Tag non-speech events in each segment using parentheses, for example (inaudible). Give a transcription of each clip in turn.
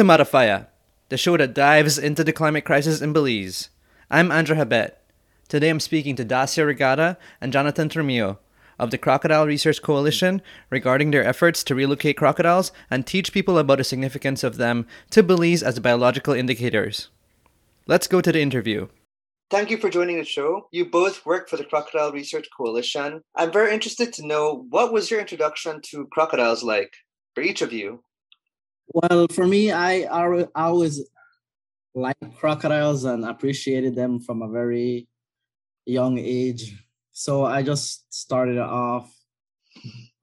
To Marafaya, the show that dives into the climate crisis in Belize. I'm Andra Habet. Today I'm speaking to Dacia Regata and Jonathan Tremillo of the Crocodile Research Coalition regarding their efforts to relocate crocodiles and teach people about the significance of them to Belize as biological indicators. Let's go to the interview. Thank you for joining the show. You both work for the Crocodile Research Coalition. I'm very interested to know what was your introduction to crocodiles like for each of you? Well, for me, I, I always liked crocodiles and appreciated them from a very young age. So I just started off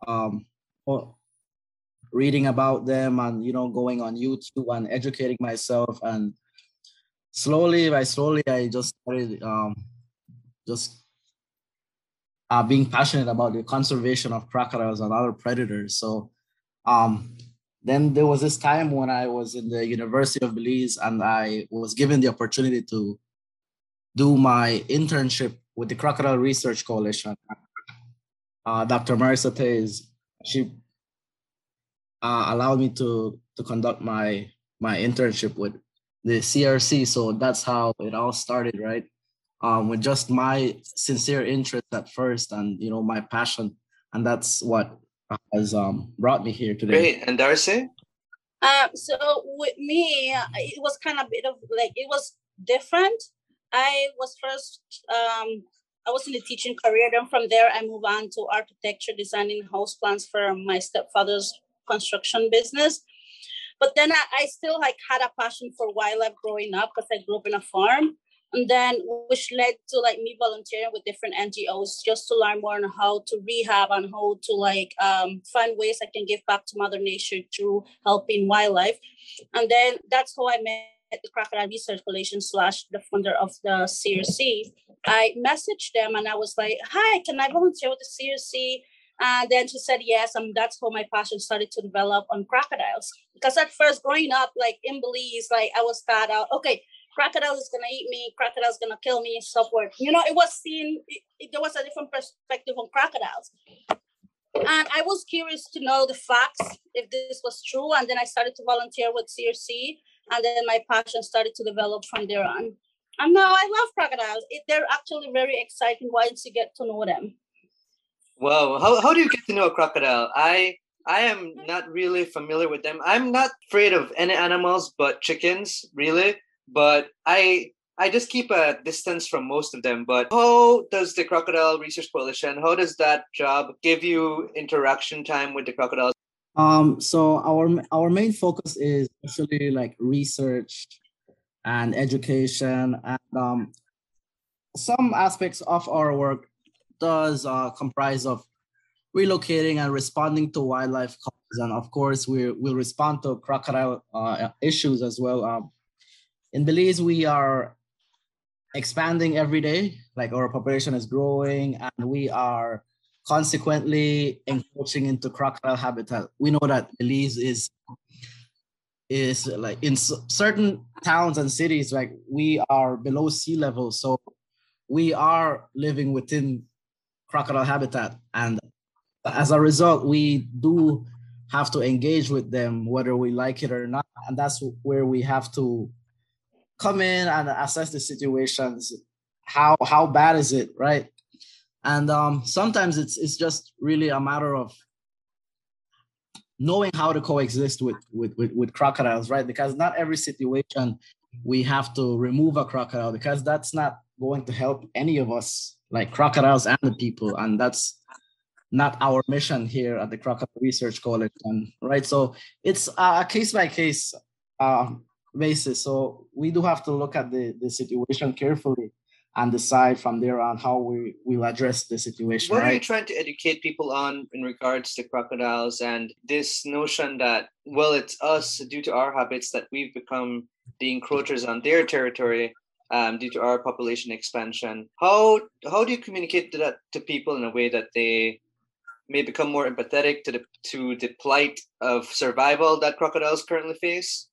um, reading about them and you know going on YouTube and educating myself and slowly by slowly I just started um, just uh, being passionate about the conservation of crocodiles and other predators. So um, then there was this time when I was in the University of Belize and I was given the opportunity to do my internship with the Crocodile Research Coalition. Uh, Dr. Marisa Tellez, she uh, allowed me to to conduct my my internship with the CRC. So that's how it all started, right? Um, with just my sincere interest at first, and you know my passion, and that's what has um, brought me here today. Great. And Darcy? Um, so with me, it was kind of a bit of like, it was different. I was first, um, I was in the teaching career. Then from there, I moved on to architecture, designing house plans for my stepfather's construction business. But then I, I still like had a passion for wildlife growing up because I grew up in a farm and then which led to like me volunteering with different ngos just to learn more on how to rehab and how to like um, find ways i can give back to mother nature through helping wildlife. And then that's how i met the crocodile research coalition slash the founder of the crc i messaged them and i was like hi can i volunteer with the crc and then she said yes and that's how my passion started to develop on crocodiles. Because at first growing up like in belize like i was thought out okay crocodile is gonna eat me, crocodile is gonna kill me, so forth. You know, it was seen. It, it, there was a different perspective on crocodiles, and I was curious to know the facts if this was true. And then I started to volunteer with CRC, and then my passion started to develop from there on. And now I love crocodiles. It, they're actually very exciting once you get to know them. Well, how, how do you get to know a crocodile? I I am not really familiar with them. I'm not afraid of any animals but chickens, really but I I just keep a distance from most of them. But how does the Crocodile Research Coalition? How does that job give you interaction time with the crocodiles? Um, so our our main focus is actually like research and education, and um, some aspects of our work does uh, comprise of relocating and responding to wildlife calls, and of course we will respond to crocodile uh, issues as well. Um, in Belize, we are expanding every day. Like our population is growing, and we are consequently encroaching into crocodile habitat. We know that Belize is is like in certain towns and cities, like we are below sea level, so we are living within crocodile habitat, and as a result, we do have to engage with them whether we like it or not, and that's where we have to come in and assess the situations. How how bad is it, right? And um, sometimes it's it's just really a matter of knowing how to coexist with, with with with crocodiles, right? Because not every situation we have to remove a crocodile because that's not going to help any of us, like crocodiles and the people, and that's not our mission here at the Crocodile Research Coalition, right? So it's a case by case basis. So we do have to look at the, the situation carefully and decide from there on how we will address the situation. What right? are you trying to educate people on in regards to crocodiles and this notion that well, it's us due to our habits that we've become the encroachers on their territory um, due to our population expansion. How how do you communicate that to people in a way that they may become more empathetic to the to the plight of survival that crocodiles currently face?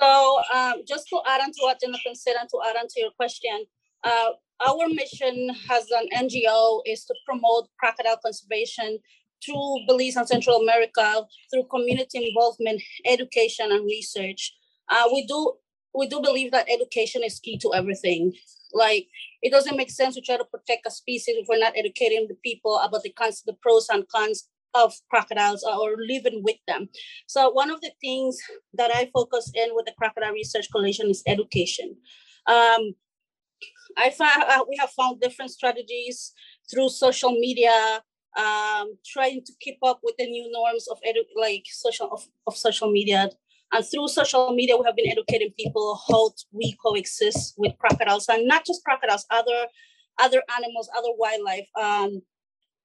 So um, just to add on to what Jonathan said and to add on to your question, uh, our mission as an NGO is to promote crocodile conservation through Belize and Central America through community involvement, education, and research. Uh, we do we do believe that education is key to everything. Like it doesn't make sense to try to protect a species if we're not educating the people about the cons, the pros and cons of crocodiles or living with them. So one of the things that I focus in with the Crocodile Research Coalition is education. Um, I found uh, we have found different strategies through social media, um, trying to keep up with the new norms of edu- like social of, of social media. And through social media, we have been educating people how we coexist with crocodiles, and not just crocodiles, other other animals, other wildlife. Um,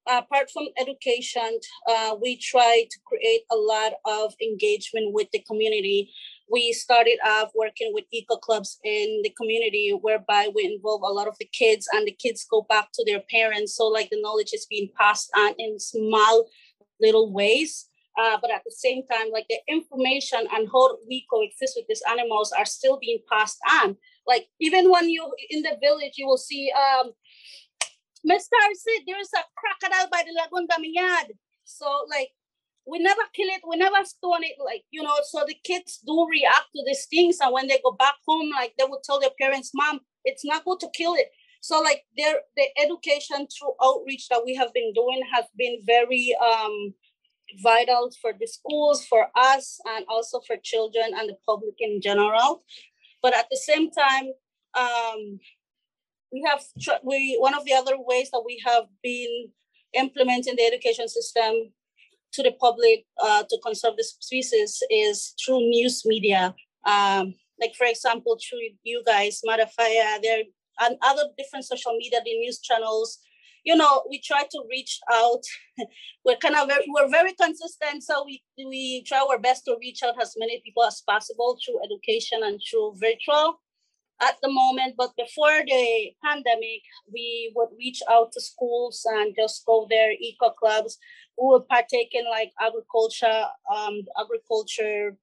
apart from education, uh, we try to create a lot of engagement with the community. We started off working with eco clubs in the community whereby we involve a lot of the kids and the kids go back to their parents. So like the knowledge is being passed on in small little ways. Uh, but at the same time like the information and how we coexist with these animals are still being passed on. Like even when you in the village you will see um Mr. said there's a crocodile by the Lagoon Damiad. So like we never kill it, we never stone it, like you know. So the kids do react to these things, and when they go back home, like they would tell their parents, "Mom, it's not good to kill it." So like their the education through outreach that we have been doing has been very um, vital for the schools, for us, and also for children and the public in general. But at the same time, um, we have we one of the other ways that we have been implementing the education system to the public uh, to conserve the species is through news media. Um, like for example, through you guys, Madafaya, there and other different social media, the news channels. You know, we try to reach out. (laughs) we're kind of very, we're very consistent, so we we try our best to reach out as many people as possible through education and through virtual at the moment, but before the pandemic, we would reach out to schools and just go there, eco clubs. We would partake in like agriculture, um, agriculture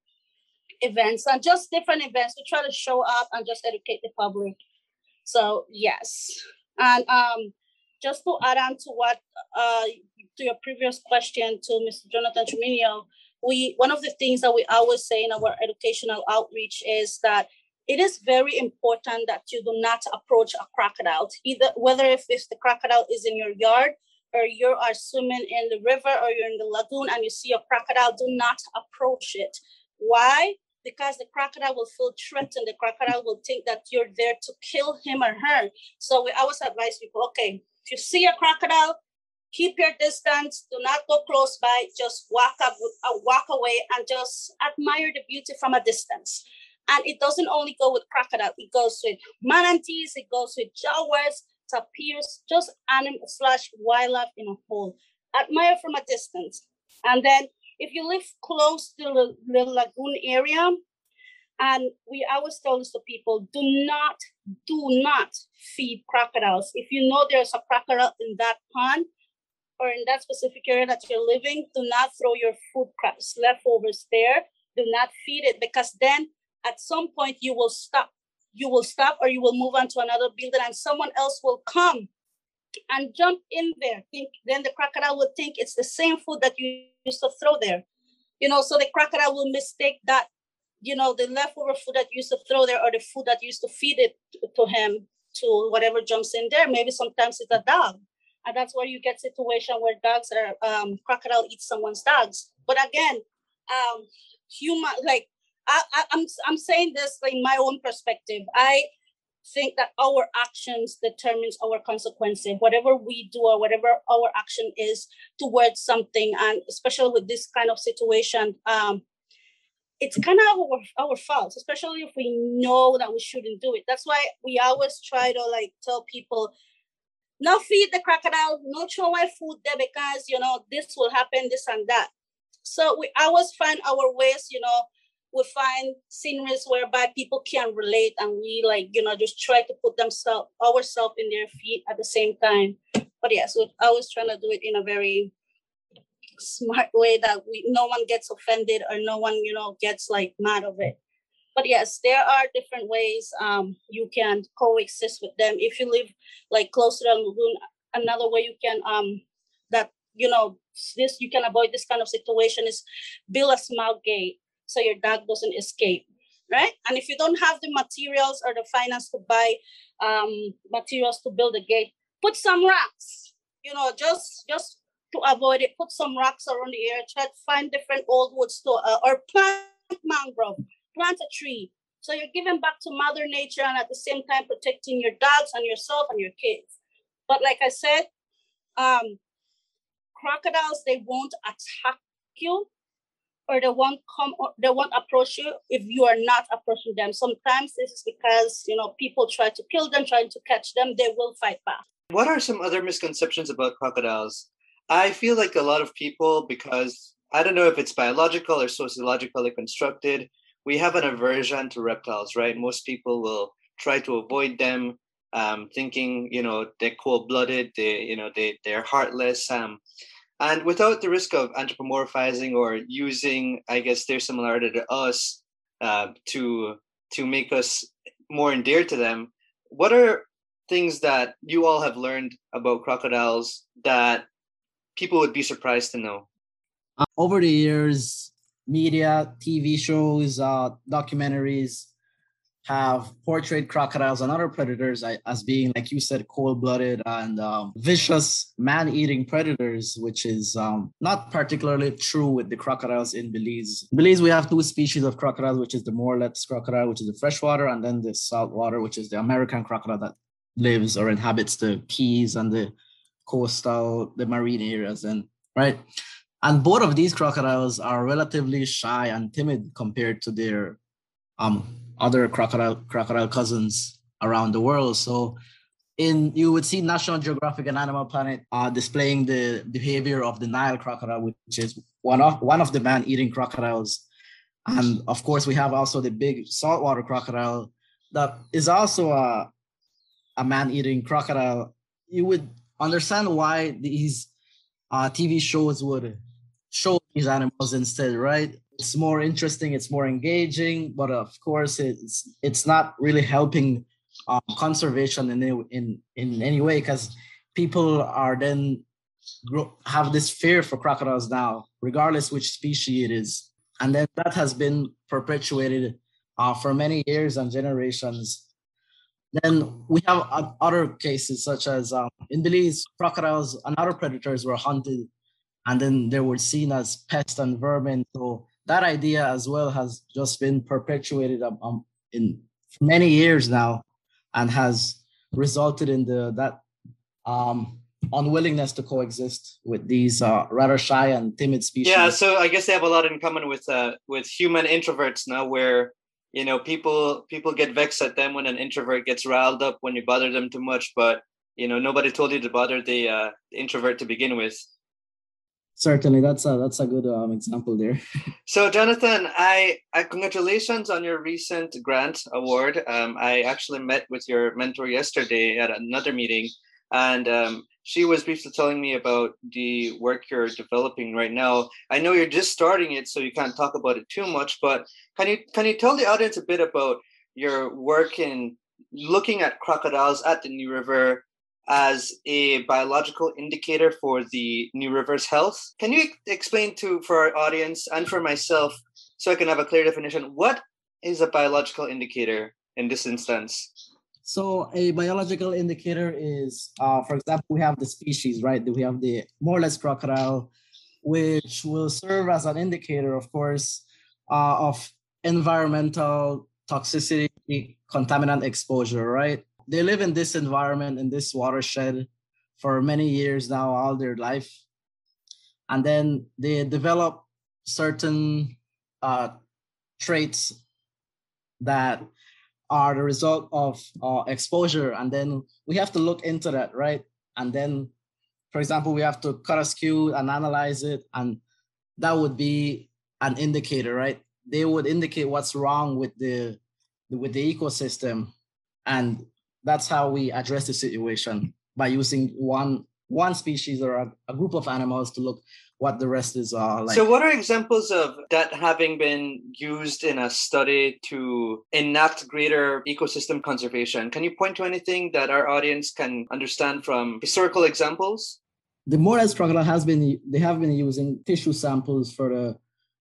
events and just different events to try to show up and just educate the public. So yes, and um, just to add on to what uh, to your previous question to Mr. Jonathan Tremino, we one of the things that we always say in our educational outreach is that it is very important that you do not approach a crocodile, either whether if, if the crocodile is in your yard or you are swimming in the river or you're in the lagoon and you see a crocodile, do not approach it. Why? Because the crocodile will feel threatened. The crocodile will think that you're there to kill him or her. So we always advise people, okay, if you see a crocodile, keep your distance. Do not go close by. Just walk up, uh, walk away, and just admire the beauty from a distance. And it doesn't only go with crocodile, it goes with manatees, it goes with jaguars, tapirs, just animal slash wildlife in a whole. Admire from a distance. And then if you live close to the, the lagoon area, and we always tell this to people, do not, do not feed crocodiles. If you know there's a crocodile in that pond or in that specific area that you're living, do not throw your food crops leftovers there. Do not feed it because then at some point you will stop. You will stop or you will move on to another building and someone else will come and jump in there. Think then the crocodile will think it's the same food that you used to throw there. You know so the crocodile will mistake that you know the leftover food that you used to throw there or the food that used to feed it to him to whatever jumps in there. Maybe sometimes it's a dog. And that's where you get situation where dogs are um crocodile eats someone's dogs. But again um human like I, I'm I'm saying this in my own perspective. I think that our actions determines our consequences. Whatever we do or whatever our action is towards something and especially with this kind of situation um it's kind of our, our fault especially if we know that we shouldn't do it. That's why we always try to like tell people not feed the crocodile not throw my food there because you know this will happen this and that. So we always find our ways you know we find sceneries whereby people can relate and we like you know just try to put themselves ourselves in their feet at the same time. But yes we're always trying to do it in a very smart way that we no one gets offended or no one you know gets like mad of it. But yes there are different ways um you can coexist with them. If you live like close to the lagoon another way you can um that you know this you can avoid this kind of situation is build a small gate so your dog doesn't escape right? And if you don't have the materials or the finance to buy um, materials to build a gate put some rocks you know just just to avoid it put some rocks around the area try to find different old woods to uh, or plant mangrove plant a tree. So you're giving back to mother nature and at the same time protecting your dogs and yourself and your kids. But like i said um crocodiles they won't attack you or they won't come they won't approach you if you are not approaching them. Sometimes this is because you know people try to kill them trying to catch them they will fight back. What are some other misconceptions about crocodiles? I feel like a lot of people because i don't know if it's biological or sociologically constructed we have an aversion to reptiles right? Most people will try to avoid them um, thinking you know they're cold-blooded they you know they they're heartless um, and without the risk of anthropomorphizing or using i guess their similarity to us uh, to to make us more endeared to them what are things that you all have learned about crocodiles that people would be surprised to know? Uh, over the years media tv shows uh, documentaries have portrayed crocodiles and other predators as being, like you said, cold-blooded and um, vicious man-eating predators, which is um, not particularly true with the crocodiles in Belize. In Belize, we have two species of crocodiles, which is the Morelet's crocodile, which is the freshwater, and then the saltwater, which is the American crocodile that lives or inhabits the keys and the coastal, the marine areas, and right. And both of these crocodiles are relatively shy and timid compared to their um, other crocodile crocodile cousins around the world. So in you would see National Geographic and Animal Planet uh, displaying the behavior of the Nile crocodile, which is one of one of the man-eating crocodiles. And of course, we have also the big saltwater crocodile that is also a, a man-eating crocodile. You would understand why these uh, TV shows would show these animals instead, right? It's more interesting it's more engaging but of course it's it's not really helping um, conservation in in in any way because people are then have this fear for crocodiles now regardless which species it is and then that has been perpetuated uh, for many years and generations then we have other cases such as um, in Belize, crocodiles and other predators were hunted and then they were seen as pests and vermin. So that idea as well has just been perpetuated um, um, in many years now and has resulted in the that um, unwillingness to coexist with these uh, rather shy and timid species. Yeah, so I guess they have a lot in common with uh, with human introverts now, where you know people people get vexed at them when an introvert gets riled up when you bother them too much, but you know nobody told you to bother the uh, introvert to begin with certainly that's a that's a good um, example there. (laughs) So jonathan I, I congratulations on your recent grant award. Um, i actually met with your mentor yesterday at another meeting and um, she was briefly telling me about the work you're developing right now. I know you're just starting it so you can't talk about it too much but can you can you tell the audience a bit about your work in looking at crocodiles at the new river as a biological indicator for the New River's health. Can you explain to for our audience and for myself, so I can have a clear definition, what is a biological indicator in this instance? So a biological indicator is, uh, for example, we have the species, right? We have the Morelet's crocodile, which will serve as an indicator, of course, uh, of environmental toxicity, contaminant exposure, right? They live in this environment in this watershed for many years now all their life. And then they develop certain uh, traits that are the result of uh, exposure. And then we have to look into that right? And then for example we have to cut a scute and analyze it and that would be an indicator right? They would indicate what's wrong with the with the ecosystem. And that's how we address the situation by using one one species or a, a group of animals to look what the rest is uh, like. So, what are examples of that having been used in a study to enact greater ecosystem conservation? Can you point to anything that our audience can understand from historical examples? the Morelet's crocodile has been they have been using tissue samples for the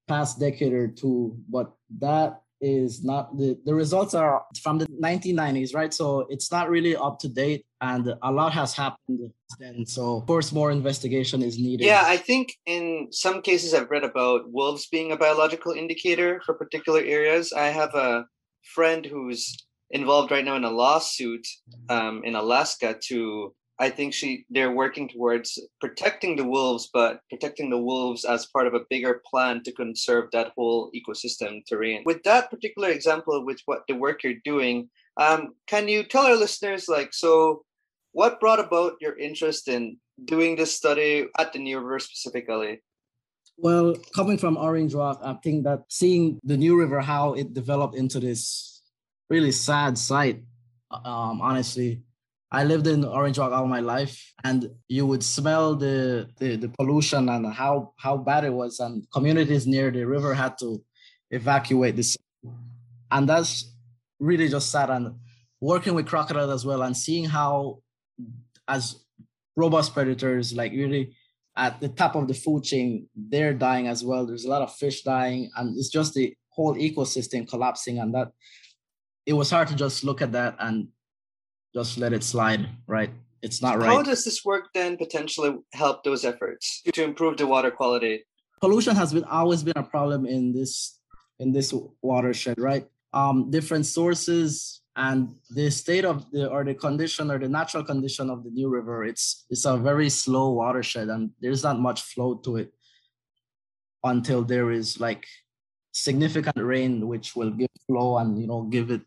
past decade or two, but that is not the the results are from the 1990s, right? So it's not really up to date, and a lot has happened then. So of course, more investigation is needed. Yeah, I think in some cases I've read about wolves being a biological indicator for particular areas. I have a friend who's involved right now in a lawsuit um, in Alaska to I think she they're working towards protecting the wolves, but protecting the wolves as part of a bigger plan to conserve that whole ecosystem terrain. With that particular example, with what the work you're doing, um, can you tell our listeners like so, what brought about your interest in doing this study at the New River specifically? Well, coming from Orange Walk, I think that seeing the New River, how it developed into this really sad sight, um, honestly, I lived in Orange Walk all my life, and you would smell the, the, the pollution and how how bad it was. And communities near the river had to evacuate this, and that's really just sad. And working with crocodiles as well, and seeing how as robust predators, like really at the top of the food chain, they're dying as well. There's a lot of fish dying, and it's just the whole ecosystem collapsing. And that it was hard to just look at that and just let it slide, right? It's not right. How does this work then potentially help those efforts to improve the water quality? Pollution has been always been a problem in this in this watershed, right? Um, different sources and the state of the or the condition or the natural condition of the New River. It's it's a very slow watershed, and there's not much flow to it until there is like significant rain, which will give flow and you know give it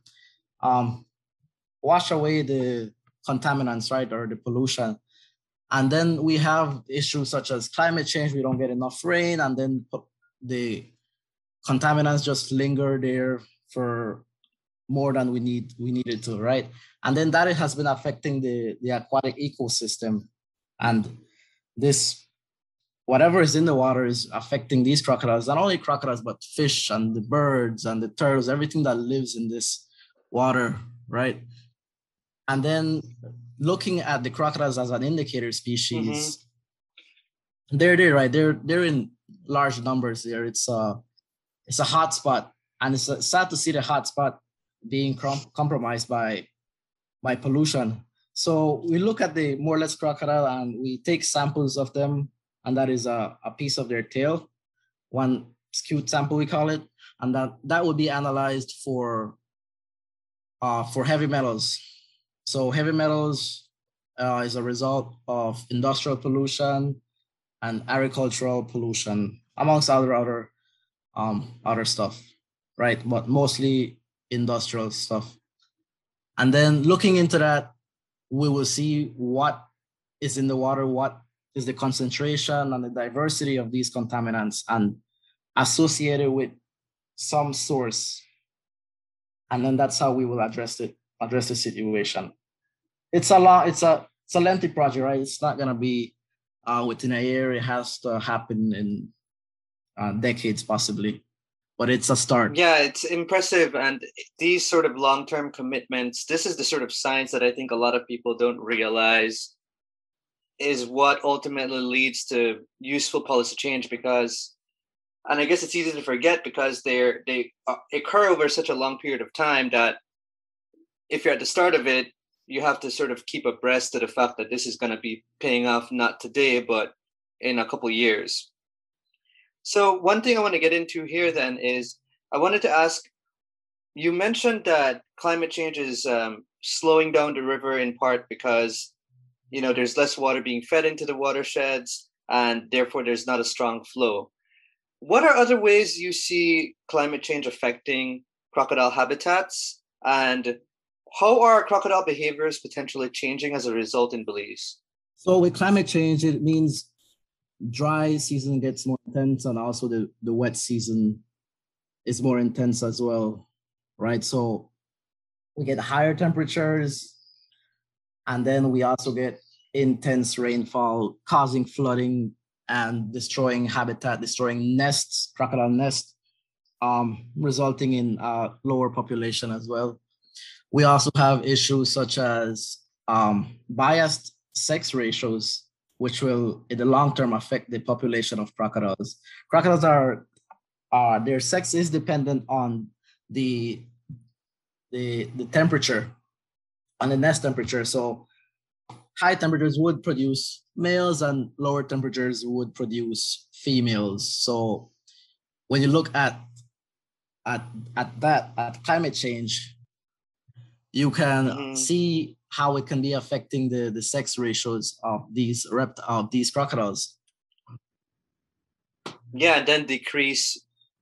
um, wash away the contaminants, right, or the pollution. And then we have issues such as climate change. We don't get enough rain, and then the contaminants just linger there for more than we need we needed to, right? And then that has been affecting the the aquatic ecosystem, and this whatever is in the water is affecting these crocodiles. Not only crocodiles, but fish and the birds and the turtles, everything that lives in this water, right? And then looking at the crocodiles as an indicator species mm-hmm. they're there right? They're they're in large numbers there. It's a it's a hot spot. And it's sad to see the hot spot being com- compromised by by pollution. So we look at the Morelet's crocodile and we take samples of them. And that is a, a piece of their tail. One scute sample we call it. And that that would be analyzed for uh, for heavy metals so heavy metals uh, is a result of industrial pollution and agricultural pollution, amongst other other um, other stuff, right? But mostly industrial stuff. And then looking into that, we will see what is in the water, what is the concentration and the diversity of these contaminants and associated with some source. And then that's how we will address it, address the situation it's a lot. It's a it's a lengthy project, right? It's not gonna be uh, within a year. It has to happen in uh, decades, possibly. But it's a start. Yeah, it's impressive, and these sort of long-term commitments. This is the sort of science that I think a lot of people don't realize is what ultimately leads to useful policy change because and i guess it's easy to forget because they're they uh, occur over such a long period of time that if you're at the start of it you have to sort of keep abreast of the fact that this is going to be paying off not today but in a couple years. So one thing i want to get into here then is i wanted to ask you mentioned that climate change is um, slowing down the river in part because you know there's less water being fed into the watersheds and therefore there's not a strong flow. What are other ways you see climate change affecting crocodile habitats? And how are crocodile behaviors potentially changing as a result in Belize? So with climate change, it means dry season gets more intense and also the, the wet season is more intense as well, right? So we get higher temperatures and then we also get intense rainfall causing flooding and destroying habitat, destroying nests, crocodile nests, um, resulting in uh, lower population as well. We also have issues such as um, biased sex ratios which will in the long term affect the population of crocodiles. Crocodiles are, uh, their sex is dependent on the, the, the temperature, on the nest temperature. So high temperatures would produce males and lower temperatures would produce females. So when you look at at at that at climate change, you can mm-hmm. see how it can be affecting the the sex ratios of these rept of these crocodiles. Yeah, and then decrease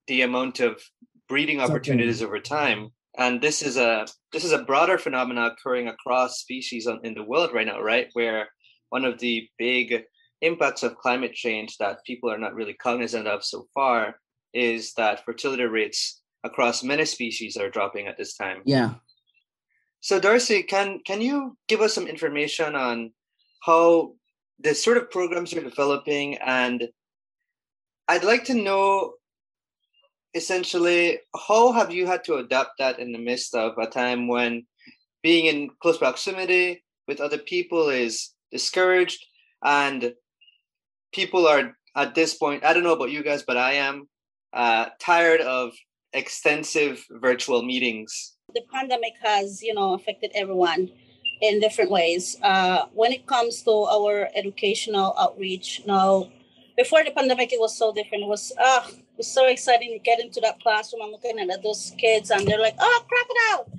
the amount of breeding opportunities over time. And this is a this is a broader phenomenon occurring across species in the world right now, right? Where one of the big impacts of climate change that people are not really cognizant of so far is that fertility rates across many species are dropping at this time. Yeah. So Darcy, can can you give us some information on how the sort of programs you're developing and I'd like to know essentially how have you had to adapt that in the midst of a time when being in close proximity with other people is discouraged and people are at this point i don't know about you guys but i am uh, tired of extensive virtual meetings the pandemic has you know affected everyone in different ways uh, when it comes to our educational outreach now before the pandemic it was so different it was uh, it was so exciting to get into that classroom and looking at those kids and they're like oh crocodile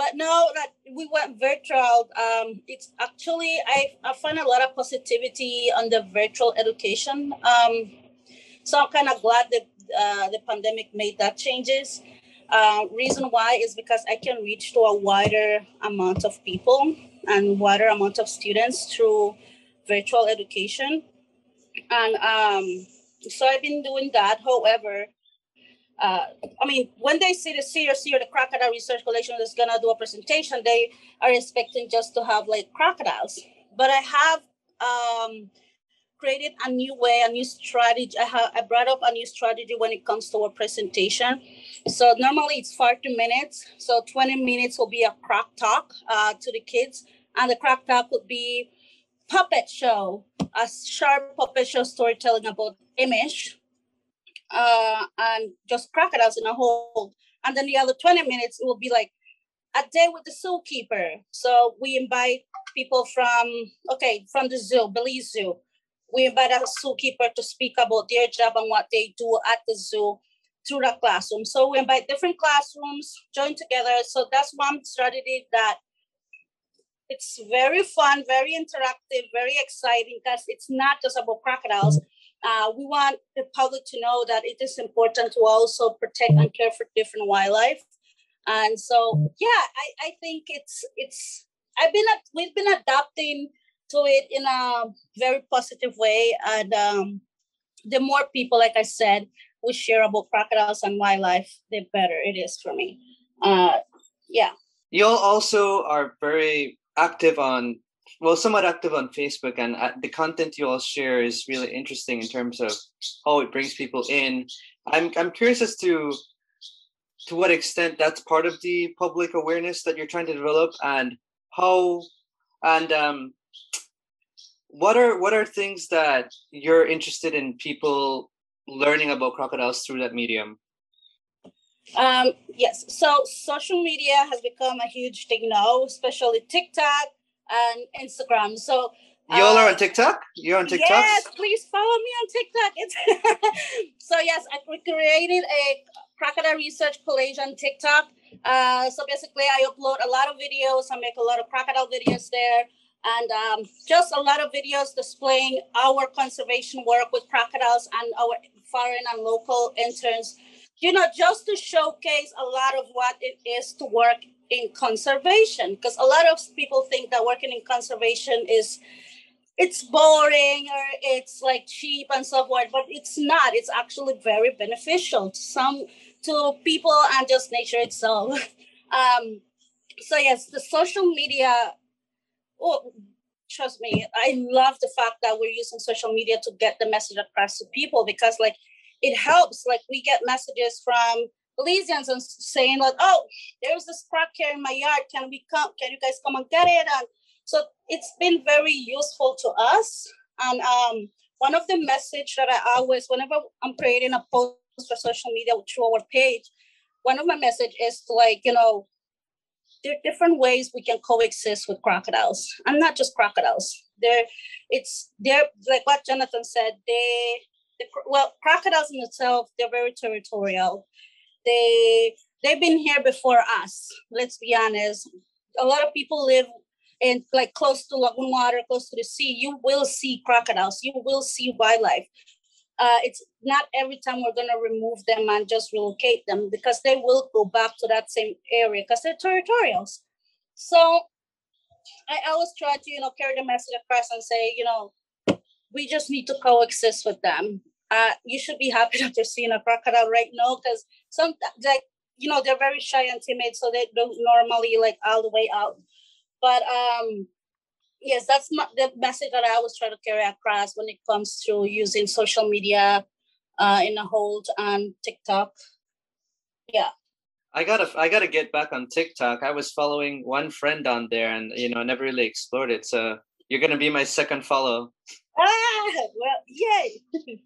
but now that we went virtual, um, it's actually I, I find a lot of positivity on the virtual education. Um, so I'm kind of glad that uh, the pandemic made that changes. Uh, reason why is because I can reach to a wider amount of people and wider amount of students through virtual education. And um, so I've been doing that. However, uh, I mean, when they see the CRC or the Crocodile Research Coalition is gonna do a presentation, they are expecting just to have like crocodiles. But I have um, created a new way, a new strategy. I, have, I brought up a new strategy when it comes to a presentation. So normally it's 40 minutes. So 20 minutes will be a croc talk uh, to the kids, and the croc talk would be puppet show, a sharp puppet show storytelling about image uh, and just crack it crocodiles in a hole. And then the other 20 minutes, it will be like a day with the zookeeper. So we invite people from, okay, from the zoo, Belize Zoo. We invite a zookeeper to speak about their job and what they do at the zoo through the classroom. So we invite different classrooms, join together. So that's one strategy that it's very fun, very interactive, very exciting because it's not just about crocodiles. Uh, we want the public to know that it is important to also protect and care for different wildlife. And so, yeah, I, I think it's it's I've been we've been adapting to it in a very positive way, and um, the more people, like I said, we share about crocodiles and wildlife, the better it is for me. Uh, yeah. You all also are very active on well somewhat active on facebook and uh, the content you all share is really interesting in terms of how it brings people in i'm i'm curious as to to what extent that's part of the public awareness that you're trying to develop and how and um what are what are things that you're interested in people learning about crocodiles through that medium um yes so social media has become a huge thing now especially tiktok and Instagram. So Y'all are on uh, TikTok? You're on TikTok? Yes, please follow me on TikTok. It's (laughs) so yes, I created a crocodile research collage on TikTok. Uh, so basically, I upload a lot of videos. I make a lot of crocodile videos there, and um, just a lot of videos displaying our conservation work with crocodiles and our foreign and local interns. You know, just to showcase a lot of what it is to work in conservation because a lot of people think that working in conservation is it's boring or it's like cheap and so forth but it's not it's actually very beneficial to some to people and just nature itself (laughs) um so yes the social media oh trust me i love the fact that we're using social media to get the message across to people because like it helps like we get messages from Belizeans and saying like, oh, there's this croc here in my yard. Can we come? Can you guys come and get it? And so it's been very useful to us. And um, one of the message that I always, whenever I'm creating a post for social media through our page, one of my message is to like, you know, there are different ways we can coexist with crocodiles. And not just crocodiles. They're it's they're like what jonathan said they the, well crocodiles in itself they're very territorial. They they've been here before us let's be honest. A lot of people live in like close to lagoon water close to the sea. You will see crocodiles. You will see wildlife uh, it's not every time we're going to remove them and just relocate them because they will go back to that same area because they're territorials. So I always try to, you know, carry the message across and say, you know, we just need to coexist with them. Uh, you should be happy (laughs) that you're seeing a crocodile right now because some like you know they're very shy and timid, so they don't normally like all the way out. But um, yes, that's the message that I always try to carry across when it comes to using social media uh, in a hold on TikTok. Yeah. I gotta I gotta get back on TikTok. I was following one friend on there, and you know, I never really explored it. So you're gonna be my second follow. Ah, well, yay! (laughs)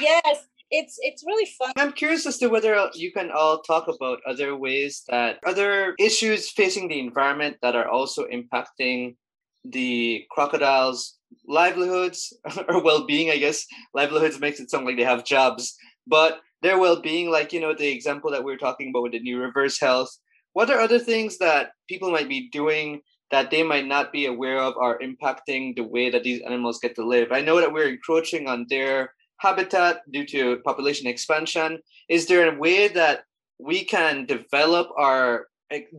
yes, it's it's really fun. I'm curious as to whether you can all talk about other ways that other issues facing the environment that are also impacting the crocodiles' livelihoods (laughs) or well-being. I guess livelihoods makes it sound like they have jobs, but their well-being, like you know, the example that we are talking about with the New River's health. What are other things that people might be doing that they might not be aware of are impacting the way that these animals get to live? I know that we're encroaching on their habitat due to population expansion. Is there a way that we can develop our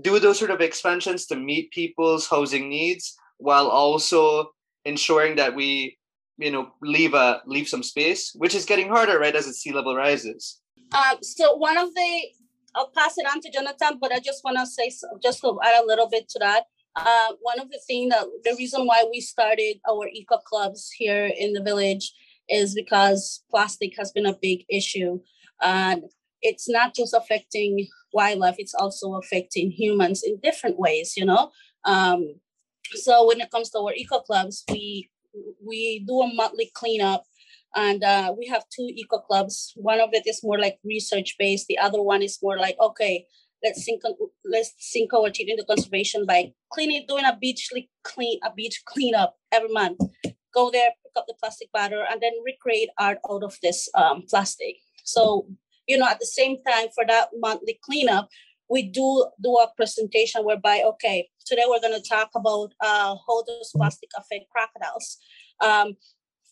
do those sort of expansions to meet people's housing needs while also ensuring that we you know leave a leave some space which is getting harder right as the sea level rises. Um, so one of the i'll pass it on to jonathan but i just want to say just to add a little bit to that uh, one of the things that the reason why we started our eco clubs here in the village is because plastic has been a big issue. And it's not just affecting wildlife it's also affecting humans in different ways you know? Um, so when it comes to our eco clubs, we we do a monthly cleanup, and uh, we have two eco clubs. One of it is more like research based. The other one is more like okay, let's sink let's sink our teeth into conservation by cleaning, doing a beach clean a beach cleanup every month. Go there, pick up the plastic bottle, and then recreate art out of this um, plastic. So you know, at the same time for that monthly cleanup, we do do a presentation whereby okay today we're going to talk about uh, how does plastic affect crocodiles. Um,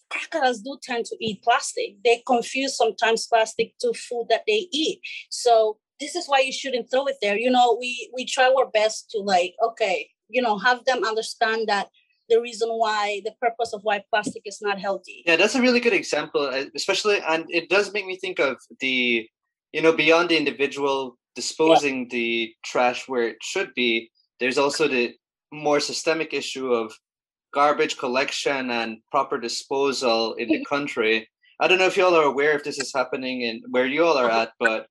crocodiles do tend to eat plastic. They confuse sometimes plastic to food that they eat. So this is why you shouldn't throw it there. You know we we try our best to like okay you know have them understand that the reason why the purpose of why plastic is not healthy. Yeah that's a really good example especially and it does make me think of the you know beyond the individual disposing yeah. the trash where it should be, there's also the more systemic issue of garbage collection and proper disposal in the (laughs) country. I don't know if y'all are aware if this is happening in where you all are at, but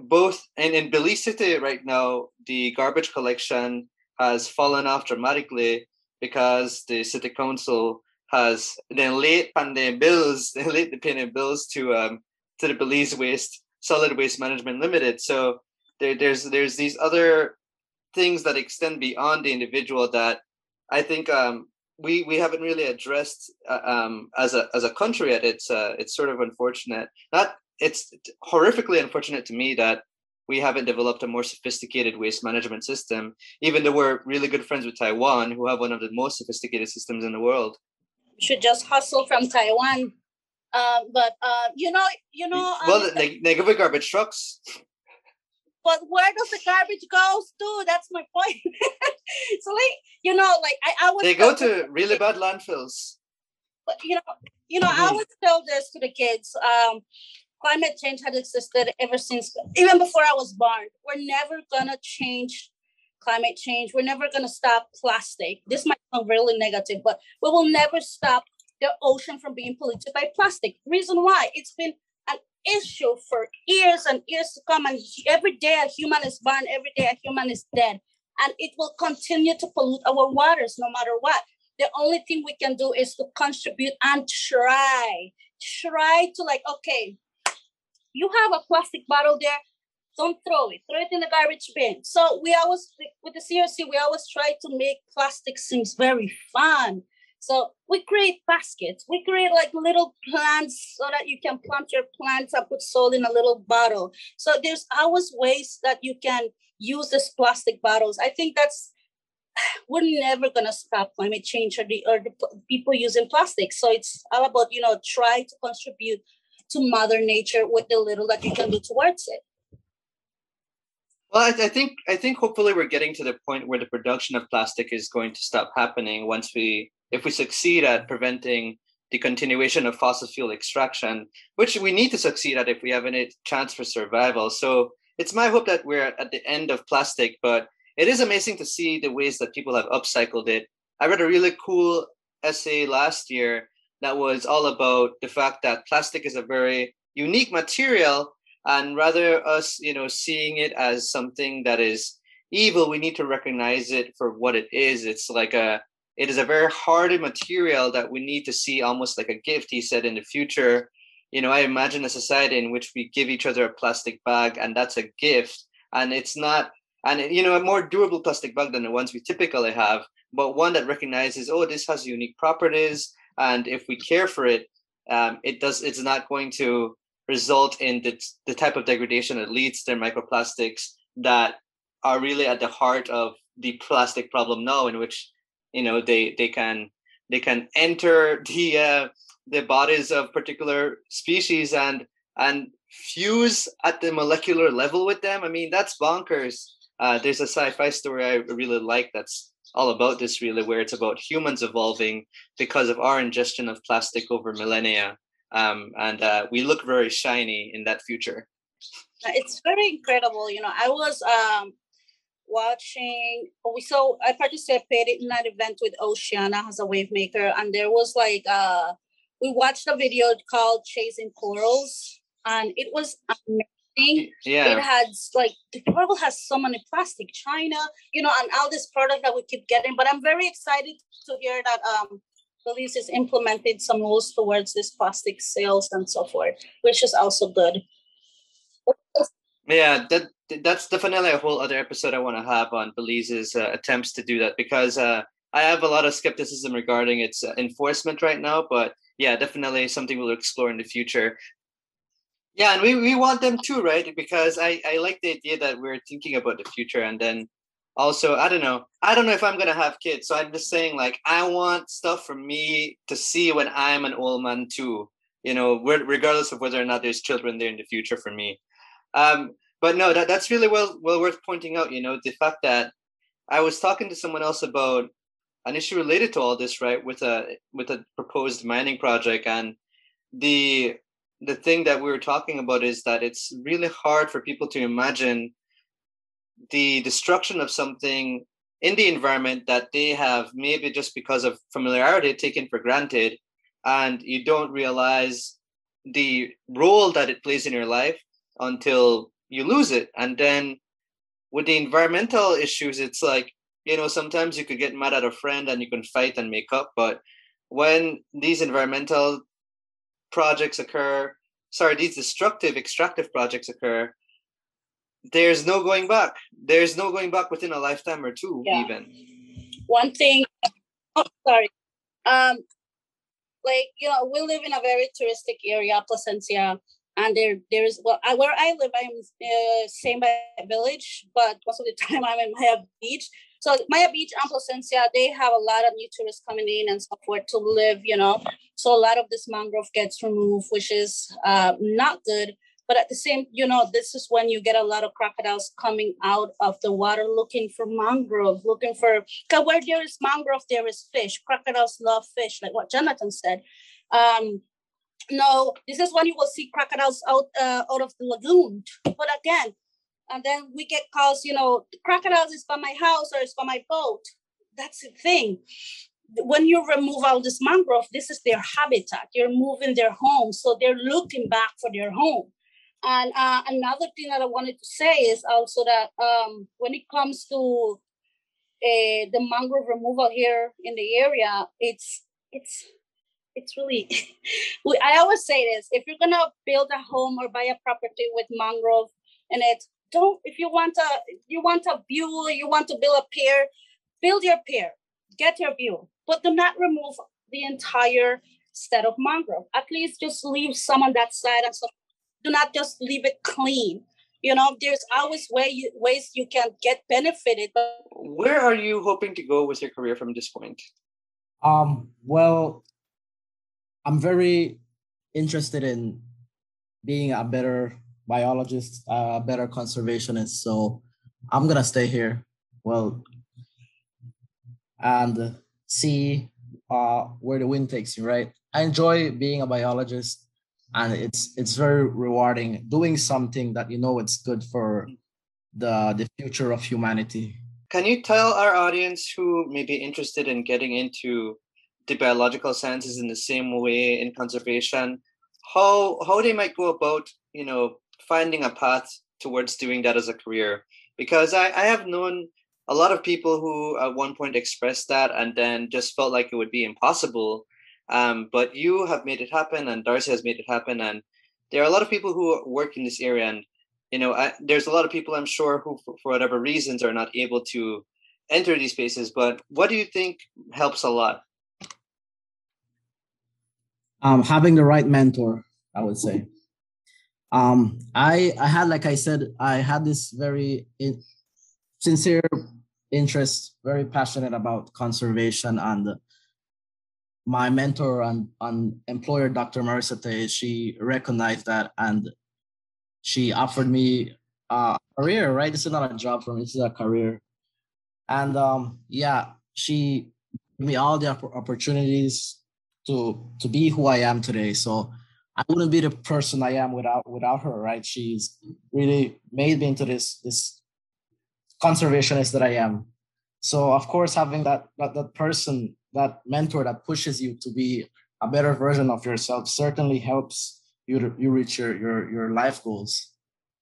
both and in Belize City right now, the garbage collection has fallen off dramatically because the city council has then late pandemic bills, (laughs) late paying bills to um to the Belize Waste Solid Waste Management Limited. So there, there's there's these other things that extend beyond the individual that I think um, we we haven't really addressed uh, um, as a as a country yet. It's uh, it's sort of unfortunate. Not it's horrifically unfortunate to me that we haven't developed a more sophisticated waste management system. Even though we're really good friends with Taiwan, who have one of the most sophisticated systems in the world. Should just hustle from Taiwan. Uh, but uh, you know, you know. Well, um, they, they give garbage trucks. But where does the garbage goes to? That's my point. (laughs) so like you know, like I, I was they go to really bad landfills. But you know, you know, mm-hmm. I always tell this to the kids. Um, climate change had existed ever since, even before I was born. We're never gonna change climate change. We're never gonna stop plastic. This might sound really negative, but we will never stop the ocean from being polluted by plastic. Reason why? It's been issue for years and years to come. And every day a human is born, every day a human is dead. And it will continue to pollute our waters no matter what. the only thing we can do is to contribute and try try to like okay you have a plastic bottle there don't throw it throw it in the garbage bin so we always with the crc we always try to make plastic things very fun so we create baskets. We create like little plants so that you can plant your plants and put soil in a little bottle. So there's always ways that you can use this plastic bottles. I think that's (sighs) we're never to stop climate change or the, or the people using plastic. So it's all about you know try to contribute to mother nature with the little that you can do towards it well, I, I, think I think hopefully we're getting to the point where the production of plastic is going to stop happening once we, if we succeed at preventing the continuation of fossil fuel extraction, which we need to succeed at if we have any chance for survival. So it's my hope that we're at the end of plastic, but it is amazing to see the ways that people have upcycled it. I read a really cool essay last year that was all about the fact that plastic is a very unique material and rather us you know seeing it as something that is evil we need to recognize it for what it is. It's like a it is a very hardened material that we need to see almost like a gift he said in the future. You know i imagine a society in which we give each other a plastic bag and that's a gift. And it's not and you know a more durable plastic bag than the ones we typically have but one that recognizes oh this has unique properties. And if we care for it um, it does it's not going to result in the, the type of degradation that leads to microplastics that are really at the heart of the plastic problem now in which you know they they can they can enter the uh, the bodies of particular species and and fuse at the molecular level with them. I mean that's bonkers. Uh, there's a sci-fi story i really like that's all about this really where it's about humans evolving because of our ingestion of plastic over millennia um, and uh, we look very shiny in that future. It's very incredible. You know, I was um, watching. We saw. I participated in that event with Oceana as a wave maker, and there was like uh, we watched a video called "Chasing Corals," and it was amazing. Yeah, it has like the coral has so many plastic china, you know, and all this product that we keep getting. But I'm very excited to hear that um Belize has implemented some rules towards this plastic sales and so forth, which is also good. Yeah, that that's definitely a whole other episode I want to have on Belize's uh, attempts to do that because uh, I have a lot of skepticism regarding its uh, enforcement right now. But yeah, definitely something we'll explore in the future. Yeah, and we, we want them too, right? Because I, I like the idea that we're thinking about the future and then also i don't know. I don't know if i'm gonna have kids so i'm just saying like i want stuff for me to see when i'm an old man too you know regardless of whether or not there's children there in the future for me. Um but no that, that's really well well worth pointing out you know the fact that i was talking to someone else about an issue related to all this right with a with a proposed mining project and the the thing that we were talking about is that it's really hard for people to imagine the destruction of something in the environment that they have maybe just because of familiarity taken for granted and you don't realize the role that it plays in your life until you lose it. And then with the environmental issues it's like you know sometimes you could get mad at a friend and you can fight and make up but when these environmental projects occur sorry these destructive extractive projects occur there's no going back. There's no going back within a lifetime or two, yeah. even. One thing, oh, sorry. Um, like you know, we live in a very touristic area, Placencia, and there there is well, I, where I live, I'm uh, Seine Bight village, but most of the (laughs) time I'm in Maya Beach. So Maya Beach and Placencia, they have a lot of new tourists coming in and so forth to live, you know. So a lot of this mangrove gets removed, which is uh, not good. But at the same, you know, this is when you get a lot of crocodiles coming out of the water looking for mangrove, looking for, because where there is mangrove, there is fish. Crocodiles love fish, like what Jonathan said. Um, no, this is when you will see crocodiles out uh, out of the lagoon. But again, and then we get calls, you know, crocodiles is by my house or it's by my boat. That's the thing. When you remove all this mangrove, this is their habitat. You're moving their home. So they're looking back for their home. And uh, another thing that I wanted to say is also that um, when it comes to uh, the mangrove removal here in the area, it's it's it's really (laughs) i always say this if you're gonna build a home or buy a property with mangrove and it don't if you want a you want a view you want to build a pier build your pier get your view but do not remove the entire set of mangrove. At least just leave some on that side and so do not just leave it clean you know there's always way you, ways you can get benefited but where are you hoping to go with your career from this point um well I'm very interested in being a better biologist, a better conservationist. So I'm gonna stay here. Well, and see uh, where the wind takes you. Right. I enjoy being a biologist, and it's it's very rewarding doing something that you know it's good for the the future of humanity. Can you tell our audience who may be interested in getting into the biological sciences in the same way in conservation how how they might go about you know finding a path towards doing that as a career because i i have known a lot of people who at one point expressed that and then just felt like it would be impossible um, but you have made it happen and darcy has made it happen and there are a lot of people who work in this area and you know I, there's a lot of people i'm sure who for, for whatever reasons are not able to enter these spaces but what do you think helps a lot um, having the right mentor, I would say. Um, I I had, like I said, I had this very in, sincere interest, very passionate about conservation, and my mentor and, and employer, Dr. Marisa Tay, she recognized that and she offered me a career. Right, this is not a job for me; this is a career. And um, yeah, she gave me all the opportunities to to be who I am today. So I wouldn't be the person I am without without her, right? She's really made me into this this conservationist that I am. So of course, having that that, that person, that mentor that pushes you to be a better version of yourself certainly helps you to you reach your your your life goals.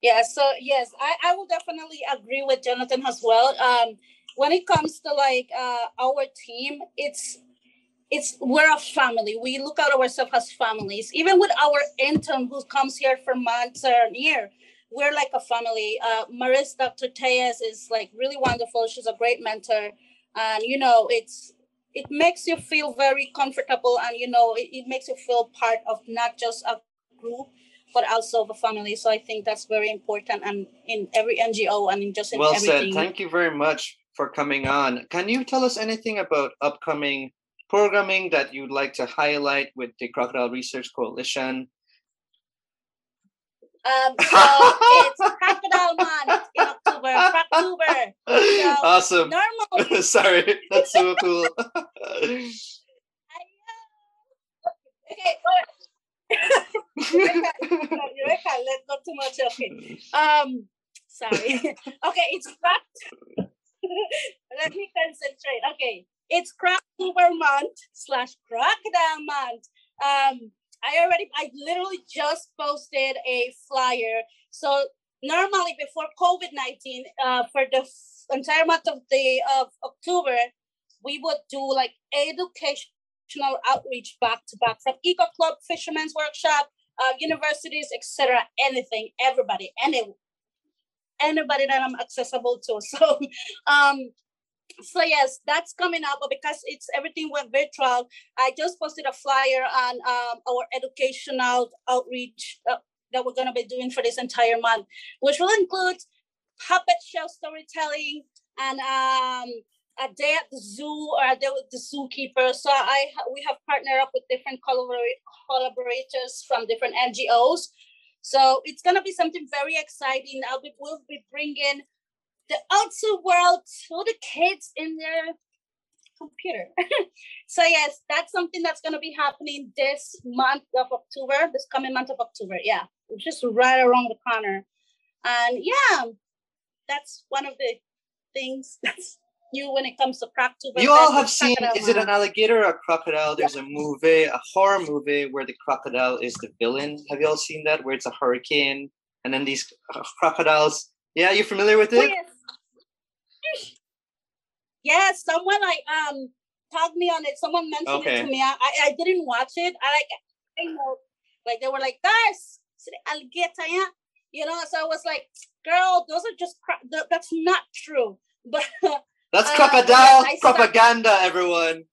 Yeah, so yes, I, I will definitely agree with Jonathan as well. Um, when it comes to like uh, our team, it's it's we're a family. We look at ourselves as families. Even with our intern who comes here for months or a year, we're like a family. Uh, Maris, Dr. Tellez is like really wonderful. She's a great mentor, and you know, it's it makes you feel very comfortable, and you know, it, it makes you feel part of not just a group, but also the family. So I think that's very important, and in every NGO and in just in well everything. said. Thank you very much for coming on. Can you tell us anything about upcoming programming that you'd like to highlight with the Crocodile Research Coalition? Um, (laughs) so it's Crocodile Month in October. October. So awesome. Normal. (laughs) Sorry, that's so cool. (laughs) okay. Eureka, let's not too much. Okay. Um, sorry. (laughs) okay, it's cracked. Let me concentrate. Okay, it's Croctober month slash Crocodile month. Um, I already, I literally just posted a flyer. So normally before COVID nineteen, uh, for the entire month of the of October, we would do like educational outreach back to back from Eco Club, Fishermen's Workshop, uh, universities, etc. Anything, everybody, any anybody that I'm accessible to. (laughs) So um, so yes that's coming up but because it's everything went virtual i just posted a flyer on um, our educational outreach uh, that we're going to be doing for this entire month which will include puppet show storytelling and um, a day at the zoo or a day with the zookeeper so i we have partnered up with different collaborators from different ngos so it's going to be something very exciting i'll be we'll be bringing the outside world to the kids in their computer. (laughs) so yes, that's something that's going to be happening this month of October, this coming month of October. Yeah, just right around the corner. And yeah, that's one of the things (laughs) that's new when it comes to Croctober. You all have seen, is it an alligator or a crocodile? There's yeah. a movie, a horror movie where the crocodile is the villain. Have you all seen that? Where it's a hurricane and then these crocodiles. Yeah, you familiar with it? Yes. yeah, someone like um tagged me on it. Someone mentioned Okay. it to me. I, I I didn't watch it. I like I know like they were like guys, yeah. You know, so I was like, girl, those are just cra- th- that's not true. But (laughs) That's Uh, crocodile propaganda, everyone.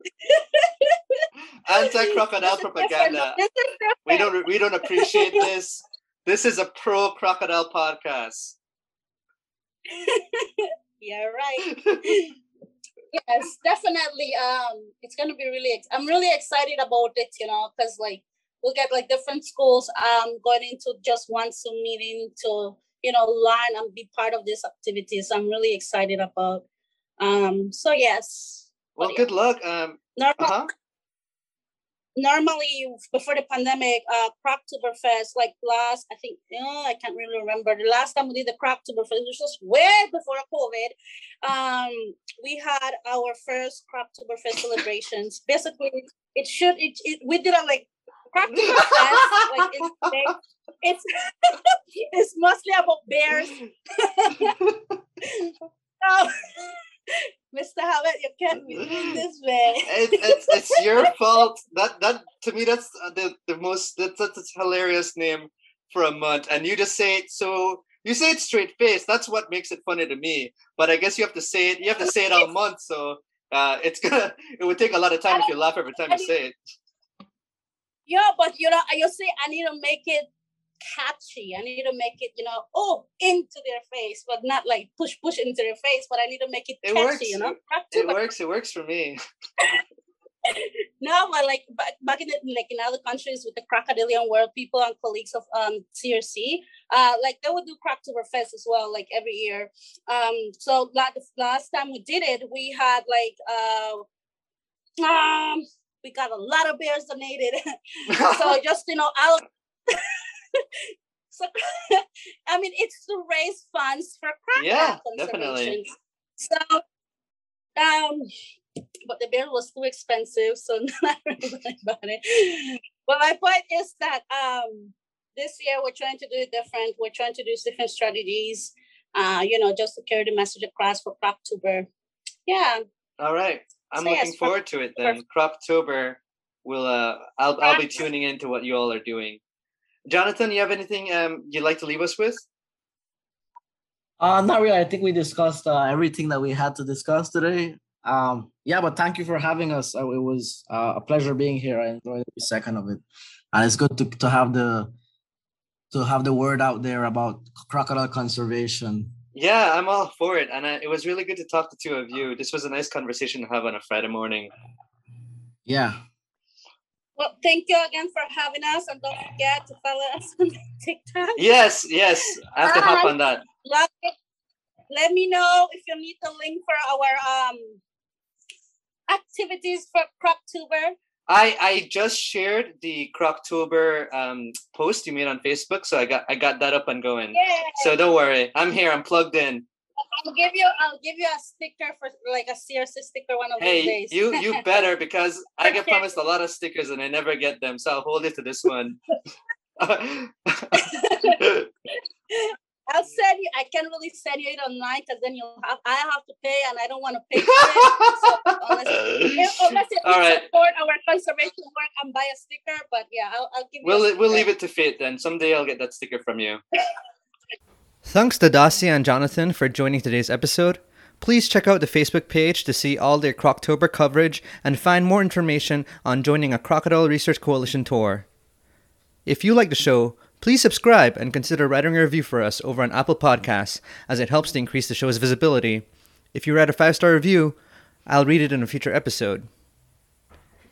(laughs) Anti-crocodile this is different. propaganda. This is different. We don't we don't appreciate (laughs) this. This is a pro crocodile podcast. yeah, right. yes, definitely. Um, it's gonna be really. Ex- I'm really excited about it. You know, because like we'll get like different schools um going into just one Zoom meeting to you know learn and be part of this activity. So I'm really excited about. Um. So yes. Well, good luck. Um, Normal, uh-huh. normally before the pandemic, uh, Croctoberfest, like last, I think, oh, I can't really remember. The last time we did the Croctoberfest, which was way before COVID, um, we had our first Croctoberfest celebrations. Basically, it should, it, it we did it like Croctoberfest, like it's, (laughs) it's, (laughs) it's mostly about bears. (laughs) Oh, Mr. Howard, you can't be doing this way. it, it's it's your fault. That that to me that's uh, the the most that's that's a hilarious name for a month, and you just say it so you say it straight face. That's what makes it funny to me. But I guess you have to say it. You have to say it all month, so uh, it's gonna it would take a lot of time if you laugh every time you say it. Yeah, but you know, you see, I need to make it catchy. I need to make it, you know, oh, into their face, but not like push, push into their face. But I need to make it It catchy, works. you know. It works. It works for me. (laughs) No, but like back, back in the, like in other countries with the crocodilian world, people and colleagues of um CRC, uh, like they would do Croctoberfest as well, like every year. Um, so like last time we did it, we had like uh, um, we got a lot of bears donated. (laughs) so just you know, I'll. (laughs) so (laughs) I mean, it's to raise funds for Yeah, crocodile definitely. conservation. So, um, but the bear was too expensive, so not really about it. But my point is that um, this year we're trying to do it different. We're trying to do different strategies. Uh, you know, just to carry the message across for Croctober. Yeah, All right. I'm So, looking Crop- forward to it then. Croptober will uh I'll I'll be tuning into what you all are doing. Jonathan, you have anything um you'd like to leave us with? Uh, not really. I think we discussed uh, everything that we had to discuss today. Um, yeah, but thank you for having us. Uh, it was uh, a pleasure being here. I enjoyed every second of it, and it's good to, to have the to have the word out there about crocodile conservation. Yeah, I'm all for it. And uh, it was really good to talk to two of you. This was a nice conversation to have on a Friday morning. Yeah, Well, thank you again for having us, and don't forget to follow us (laughs) on TikTok. Yes, yes. I have to hop on that. Love it. Let me know if you need the link for our um activities for Croctober. I I just shared the Croctober um post you made on Facebook, so I got I got that up and going. Yeah, So don't worry. I'm here. I'm plugged in. I'll give you I'll give you a sticker for like a CRC sticker one of Hey, these days. you you (laughs) better because I get promised a lot of stickers and I never get them. So I'll hold it to this one. (laughs) (laughs) I'll send you. I can't really send you it online because then you have I have to pay, and I don't want to pay for it. So unless, if- unless you All right. support our conservation work and buy a sticker, but yeah, I'll, I'll give you. a We'll we'll leave it to fate then. Someday I'll get that sticker from you. (laughs) Thanks to Dacia and Jonathan for joining today's episode. Please check out the Facebook page to see all their Croctober coverage and find more information on joining a Crocodile Research Coalition tour. If you like the show, please subscribe and consider writing a review for us over on Apple Podcasts, as it helps to increase the show's visibility. If you write a five star review, I'll read it in a future episode.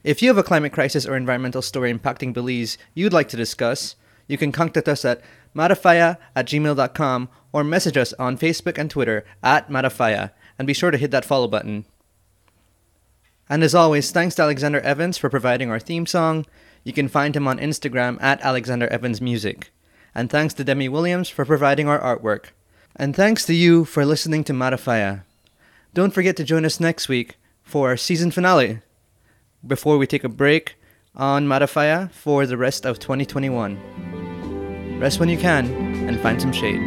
If you have a climate crisis or environmental story impacting Belize you'd like to discuss, you can contact us at matafaya at gmail.com or message us on Facebook and Twitter at matafaya, and be sure to hit that follow button. And as always, thanks to Alexander Evans for providing our theme song. You can find him on Instagram at Alexander Evans Music. And thanks to Demi Williams for providing our artwork. And thanks to you for listening to Madafaya. Don't forget to join us next week for our season finale before we take a break on Madafaya for the rest of 2021. Rest when you can and find some shade.